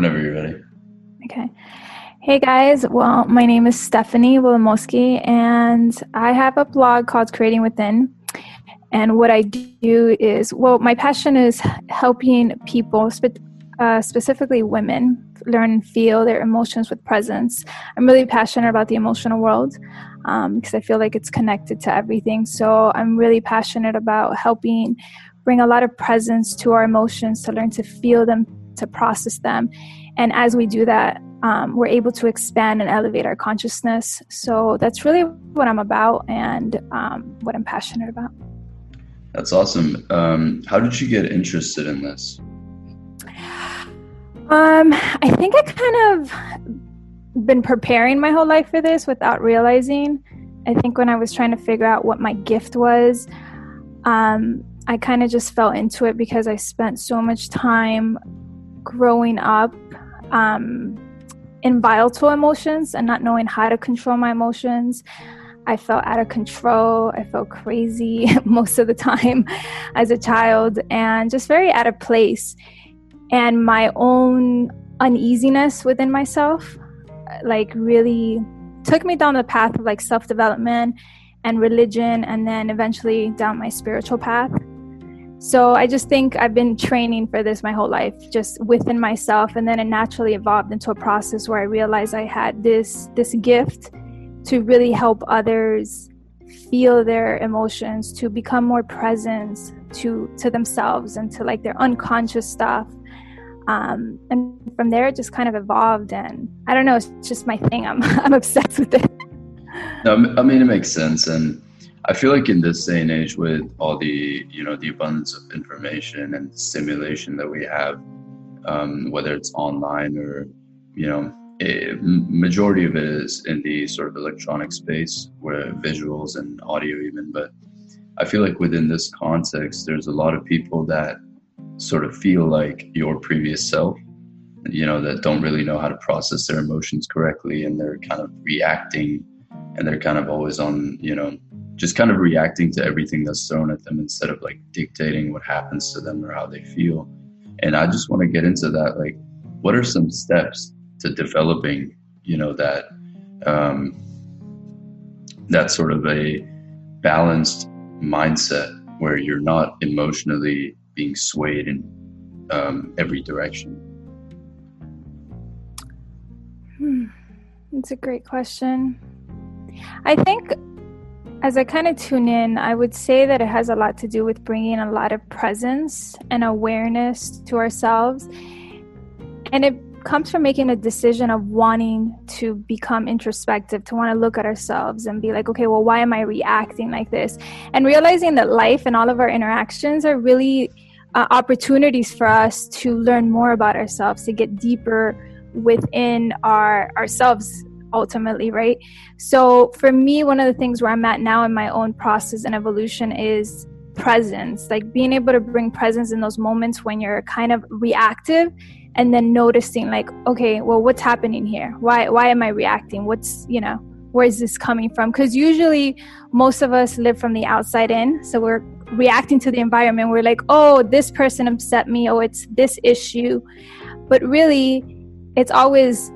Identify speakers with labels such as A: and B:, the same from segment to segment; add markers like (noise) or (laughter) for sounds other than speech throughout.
A: Whenever you're ready.
B: Okay. Hey guys, well, my name is Stephanie Wolomoski, and I have a blog called Creating Within. And what I do is, well, my passion is helping people, uh, specifically women, learn and feel their emotions with presence. I'm really passionate about the emotional world um, because I feel like it's connected to everything. So I'm really passionate about helping bring a lot of presence to our emotions to learn to feel them, to process them. And as we do that, um, we're able to expand and elevate our consciousness. So that's really what I'm about and um, what I'm passionate about.
A: That's awesome. Um, how did you get interested in this?
B: Um, I think I kind of been preparing my whole life for this without realizing. I think when I was trying to figure out what my gift was, um, I kind of just fell into it because I spent so much time growing up um, in volatile emotions and not knowing how to control my emotions. I felt out of control. I felt crazy (laughs) most of the time as a child and just very out of place and my own uneasiness within myself like really took me down the path of like self-development and religion and then eventually down my spiritual path so i just think i've been training for this my whole life just within myself and then it naturally evolved into a process where i realized i had this this gift to really help others feel their emotions to become more present to to themselves and to like their unconscious stuff. Um, and from there it just kind of evolved and i don't know it's just my thing. I'm, (laughs) I'm obsessed with it.
A: No, i mean it makes sense and i feel like in this day and age with all the you know the abundance of information and stimulation that we have um, whether it's online or you know a majority of it is in the sort of electronic space where visuals and audio even but i feel like within this context there's a lot of people that sort of feel like your previous self you know that don't really know how to process their emotions correctly and they're kind of reacting and they're kind of always on you know just kind of reacting to everything that's thrown at them instead of like dictating what happens to them or how they feel and i just want to get into that like what are some steps to developing you know that um that sort of a balanced mindset where you're not emotionally being swayed in um, every direction?
B: Hmm. That's a great question. I think as I kind of tune in, I would say that it has a lot to do with bringing a lot of presence and awareness to ourselves. And it comes from making a decision of wanting to become introspective, to want to look at ourselves and be like, okay, well, why am I reacting like this? And realizing that life and all of our interactions are really uh, opportunities for us to learn more about ourselves, to get deeper within our ourselves ultimately right? So for me one of the things where i'm at now in my own process and evolution is presence like being able to bring presence in those moments when you're kind of reactive and then noticing like okay well what's happening here? Why why am i reacting? What's you know where is this coming from? Because usually most of us live from the outside in. So we're reacting to the environment. We're like oh this person upset me. Oh it's this issue. But really it's always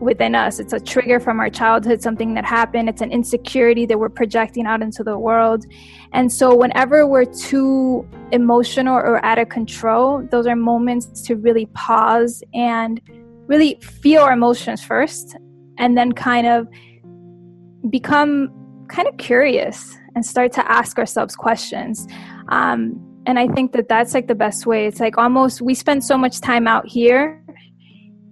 B: within us it's a trigger from our childhood something that happened it's an insecurity that we're projecting out into the world and so whenever we're too emotional or out of control those are moments to really pause and really feel our emotions first and then kind of become kind of curious and start to ask ourselves questions. Um, and I think that that's like the best way. It's like almost we spend so much time out here,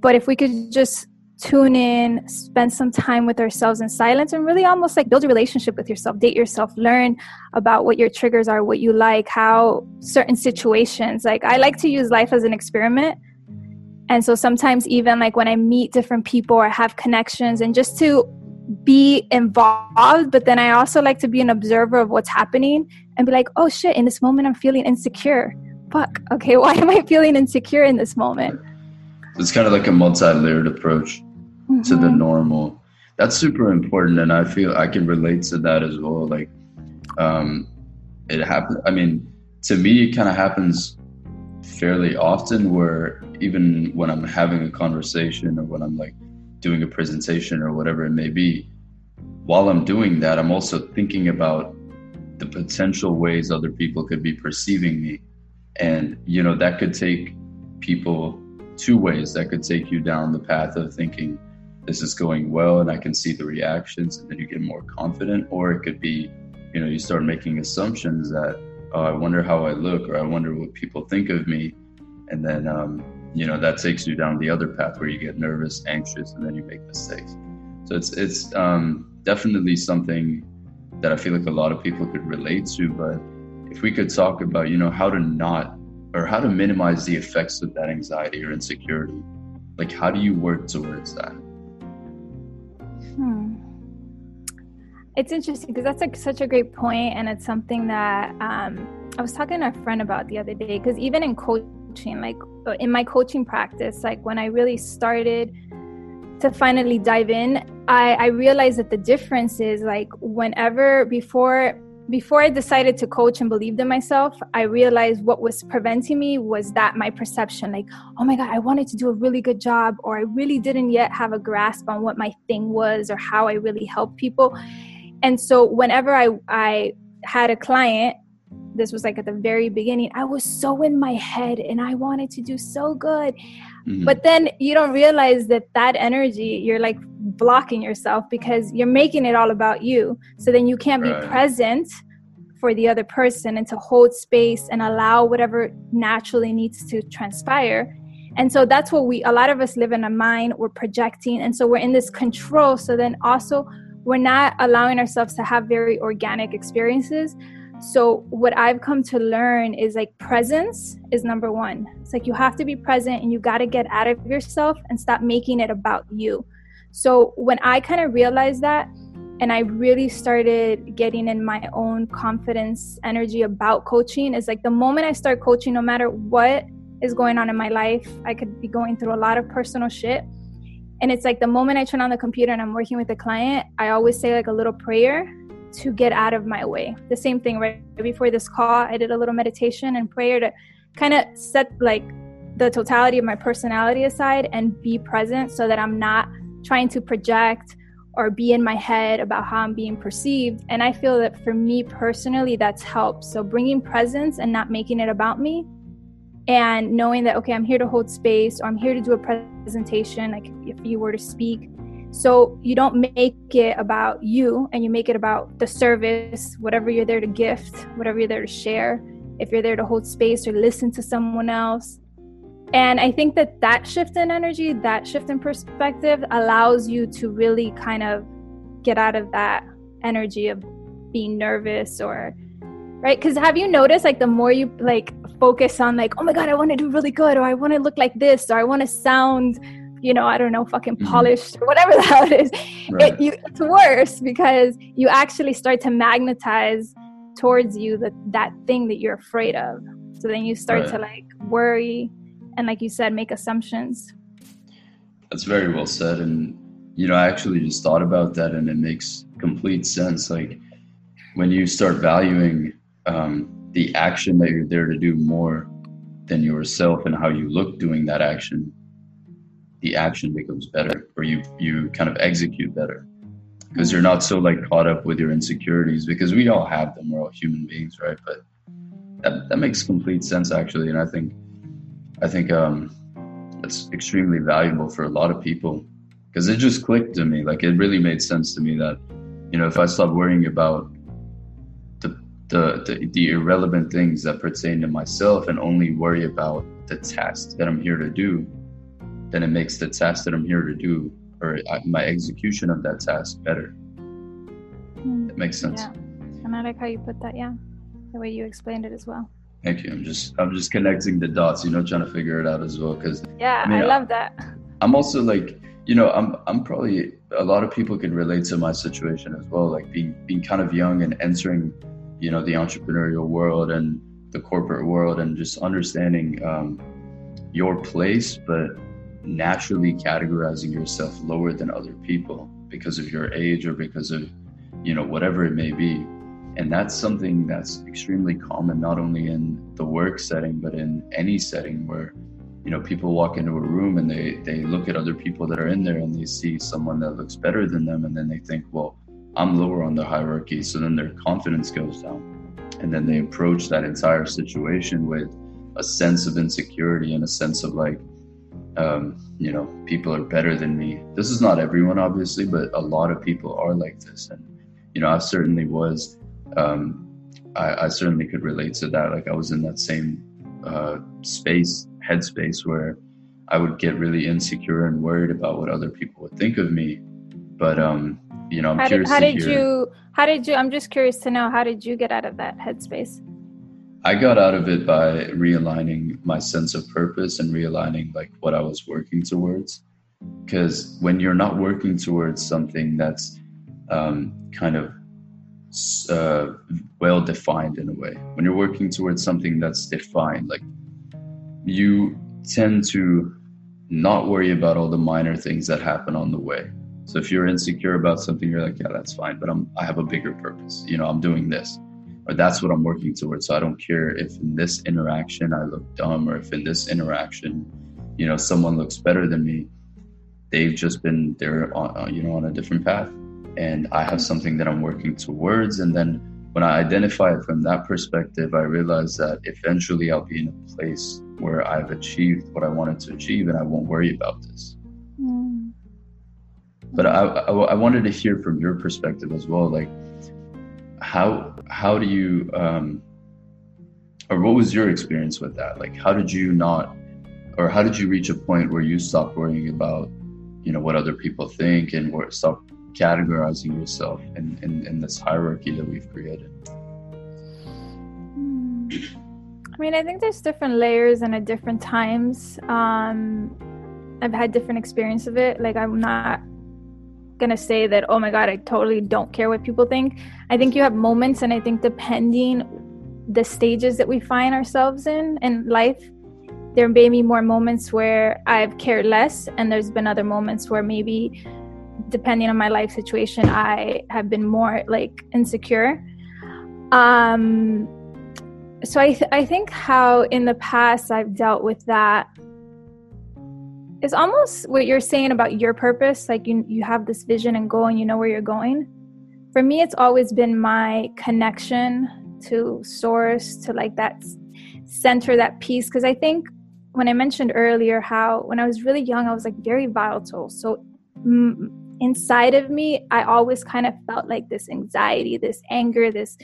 B: but if we could just tune in, spend some time with ourselves in silence, and really almost like build a relationship with yourself, date yourself, learn about what your triggers are, what you like, how certain situations. Like I like to use life as an experiment. And so sometimes, even like when I meet different people or have connections, and just to be involved, but then I also like to be an observer of what's happening and be like, oh shit, in this moment I'm feeling insecure. Fuck, okay, (laughs) why am I feeling insecure in this moment?
A: It's kind of like a multi layered approach mm-hmm. to the mm-hmm. normal. That's super important. And I feel I can relate to that as well. Like, um, it happens, I mean, to me, it kind of happens fairly often where even when I'm having a conversation or when I'm like doing a presentation or whatever it may be, while I'm doing that, I'm also thinking about the potential ways other people could be perceiving me. And, you know, that could take people two ways. That could take you down the path of thinking this is going well and I can see the reactions and then you get more confident. Or it could be, you know, you start making assumptions that, oh, I wonder how I look or I wonder what people think of me. And then, um, you know, that takes you down the other path where you get nervous, anxious, and then you make mistakes. So it's, it's um, definitely something that I feel like a lot of people could relate to. But if we could talk about, you know, how to not or how to minimize the effects of that anxiety or insecurity, like how do you work towards that?
B: Hmm. It's interesting because that's like such a great point, and it's something that um, I was talking to a friend about the other day. Because even in coaching, like uh, in my coaching practice, like when I really started to finally dive in, I, I realized that the difference is like whenever before before I decided to coach and believed in myself, I realized what was preventing me was that my perception like, oh my God, I wanted to do a really good job, or I really didn't yet have a grasp on what my thing was or how I really help people. And so whenever I, I had a client this was like at the very beginning i was so in my head and i wanted to do so good mm-hmm. but then you don't realize that that energy you're like blocking yourself because you're making it all about you so then you can't right. be present for the other person and to hold space and allow whatever naturally needs to transpire and so that's what we a lot of us live in a mind we're projecting and so we're in this control so then also we're not allowing ourselves to have very organic experiences so, what I've come to learn is like presence is number one. It's like you have to be present and you got to get out of yourself and stop making it about you. So, when I kind of realized that, and I really started getting in my own confidence energy about coaching, is like the moment I start coaching, no matter what is going on in my life, I could be going through a lot of personal shit. And it's like the moment I turn on the computer and I'm working with a client, I always say like a little prayer to get out of my way. The same thing right before this call, I did a little meditation and prayer to kind of set like the totality of my personality aside and be present so that I'm not trying to project or be in my head about how I'm being perceived. And I feel that for me personally, that's helped. So bringing presence and not making it about me and knowing that, okay, I'm here to hold space or I'm here to do a presentation. Like if you were to speak, so you don't make it about you and you make it about the service, whatever you're there to gift, whatever you're there to share, if you're there to hold space or listen to someone else. And I think that that shift in energy, that shift in perspective allows you to really kind of get out of that energy of being nervous or right because have you noticed like the more you like focus on like oh my god i want to do really good or i want to look like this or i want to sound you know, I don't know, fucking mm-hmm. polished or whatever (laughs) the hell it is, right. it, you, it's worse because you actually start to magnetize towards you that that thing that you're afraid of. So then you start right. to like worry and, like you said, make assumptions.
A: That's very well said. And, you know, I actually just thought about that and it makes complete sense. Like when you start valuing um, the action that you're there to do more than yourself and how you look doing that action, the action becomes better or you you kind of execute better. Because you're not so like caught up with your insecurities because we all have them we're all human beings right? But that, that makes complete sense actually and i think i think um that's extremely valuable for a lot of people because it just clicked to me like it really made sense to me that you know if i stop worrying about the the, the, the irrelevant things that pertain to myself and only worry about the task that i'm here to do then it makes the task that I'm here to do or my execution of that task better. Mm. It makes sense.
B: Yeah. And I like how you put that. Yeah, the way you explained it as well.
A: Thank you. I'm just I'm just connecting the dots, you know, trying to figure it out as well. Because
B: yeah, I, mean, I love that.
A: I'm also like, you know, I'm I'm probably a lot of people can relate to my situation as well, like being being kind of young and entering, you know, the entrepreneurial world and the corporate world, and just understanding um, your place, but naturally categorizing yourself lower than other people because of your age or because of you know whatever it may be. And that's something that's extremely common not only in the work setting but in any setting where you know people walk into a room and they they look at other people that are in there and they see someone that looks better than them. And then they think well i'm lower on the hierarchy. So then their confidence goes down. And then they approach that entire situation with a sense of insecurity and a sense of like um, you know people are better than me. This is not everyone obviously but a lot of people are like this. And you know i certainly was um, I, I, certainly could relate to that. Like i was in that same uh, space headspace where i would get really insecure and worried about what other people would think of me. But um you know i'm
B: how
A: curious
B: did, how did
A: hear,
B: you how did you i'm just curious to know how did you get out of that headspace
A: I got out of it by realigning my sense of purpose and realigning like what I was working towards. Because when you're not working towards something that's um, kind of uh, well defined in a way, when you're working towards something that's defined, like you tend to not worry about all the minor things that happen on the way. So if you're insecure about something, you're like, yeah, that's fine, but I'm I have a bigger purpose. You know, I'm doing this or that's what I'm working towards. So I don't care if in this interaction I look dumb or if in this interaction, you know, someone looks better than me. They've just been there on, uh, you know, on a different path. And I have something that I'm working towards. And then when I identify it from that perspective, I realize that eventually I'll be in a place where I've achieved what I wanted to achieve and I won't worry about this. Mm. But I, I, I wanted to hear from your perspective as well. Like, how how do you um, or what was your experience with that? Like, how did you not, or how did you reach a point where you stopped worrying about, you know, what other people think and where stop categorizing yourself in, in, in this hierarchy that we've created?
B: Hmm. I mean, I think there's different layers and at different times. Um, I've had different experience of it. Like, I'm not gonna say that oh my god i totally don't care what people think. I think you have moments and i think depending the stages that we find ourselves in in life there may be more moments where i've cared less and there's been other moments where maybe depending on my life situation i have been more like insecure. Um so i th- i think how in the past i've dealt with that is almost what you're saying about your purpose like you you have this vision and goal and you know where you're going. For me it's always been my connection to source to like that center that peace. Because i think when i mentioned earlier how when i was really young i was like very volatile. So mm, inside of me i always kind of felt like this anxiety this anger this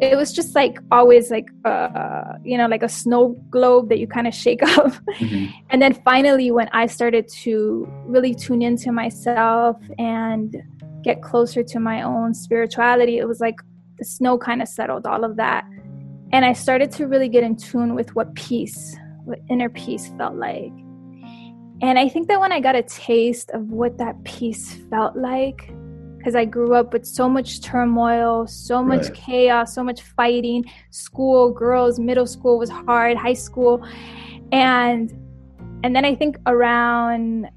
B: it was just like always like uh you know like a snow globe that you kind of shake (laughs) up. Mm-hmm. and then finally when i started to really tune into myself and get closer to my own spirituality it was like the snow kind of settled all of that. And i started to really get in tune with what peace what inner peace felt like. And i think that when i got a taste of what that peace felt like because I grew up with so much turmoil, so much right. chaos, so much fighting. School, girls, middle school was hard, high school. And and then I think around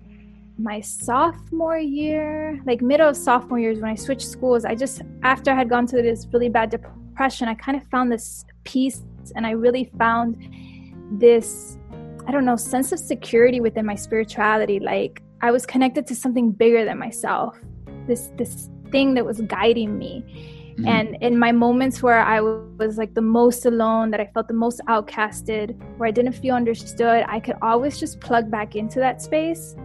B: my sophomore year, like middle of sophomore years when I switched schools, I just after I had gone through this really bad depression, I kind of found this peace and I really found this I don't know, sense of security within my spirituality. Like I was connected to something bigger than myself this this thing that was guiding me. Mm-hmm. and in my moments where i was like the most alone that i felt the most outcasted where i didn't feel understood i could always just plug back into that space.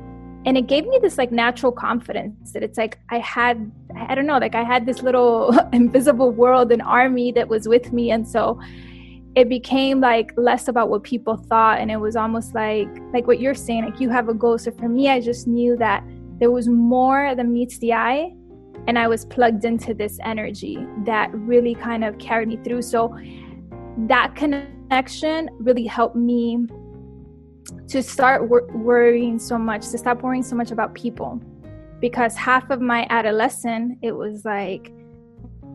B: And it gave me this like natural confidence that it's like i had i don't know like i had this little (laughs) invisible world an army that was with me. And so it became like less about what people thought. And it was almost like like what you're saying like you have a goal. So for me i just knew that there was more than meets the eye and i was plugged into this energy that really kind of carried me through. So that connection really helped me to start wor- worrying so much to stop worrying so much about people. Because half of my adolescent it was like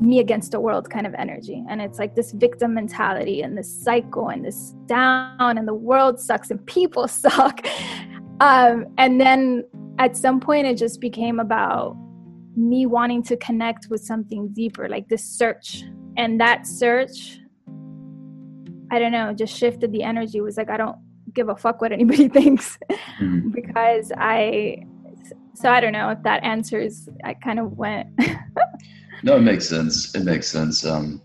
B: me against the world kind of energy. And it's like this victim mentality and this cycle and this down and the world sucks and people (laughs) suck. Um, and then at some point, it just became about me wanting to connect with something deeper, like this search. and that search i don't know just shifted the energy it was like i don't give a fuck what anybody (laughs) thinks mm-hmm. because i so i don't know if that answers i kind of went (laughs)
A: no it makes sense it makes sense um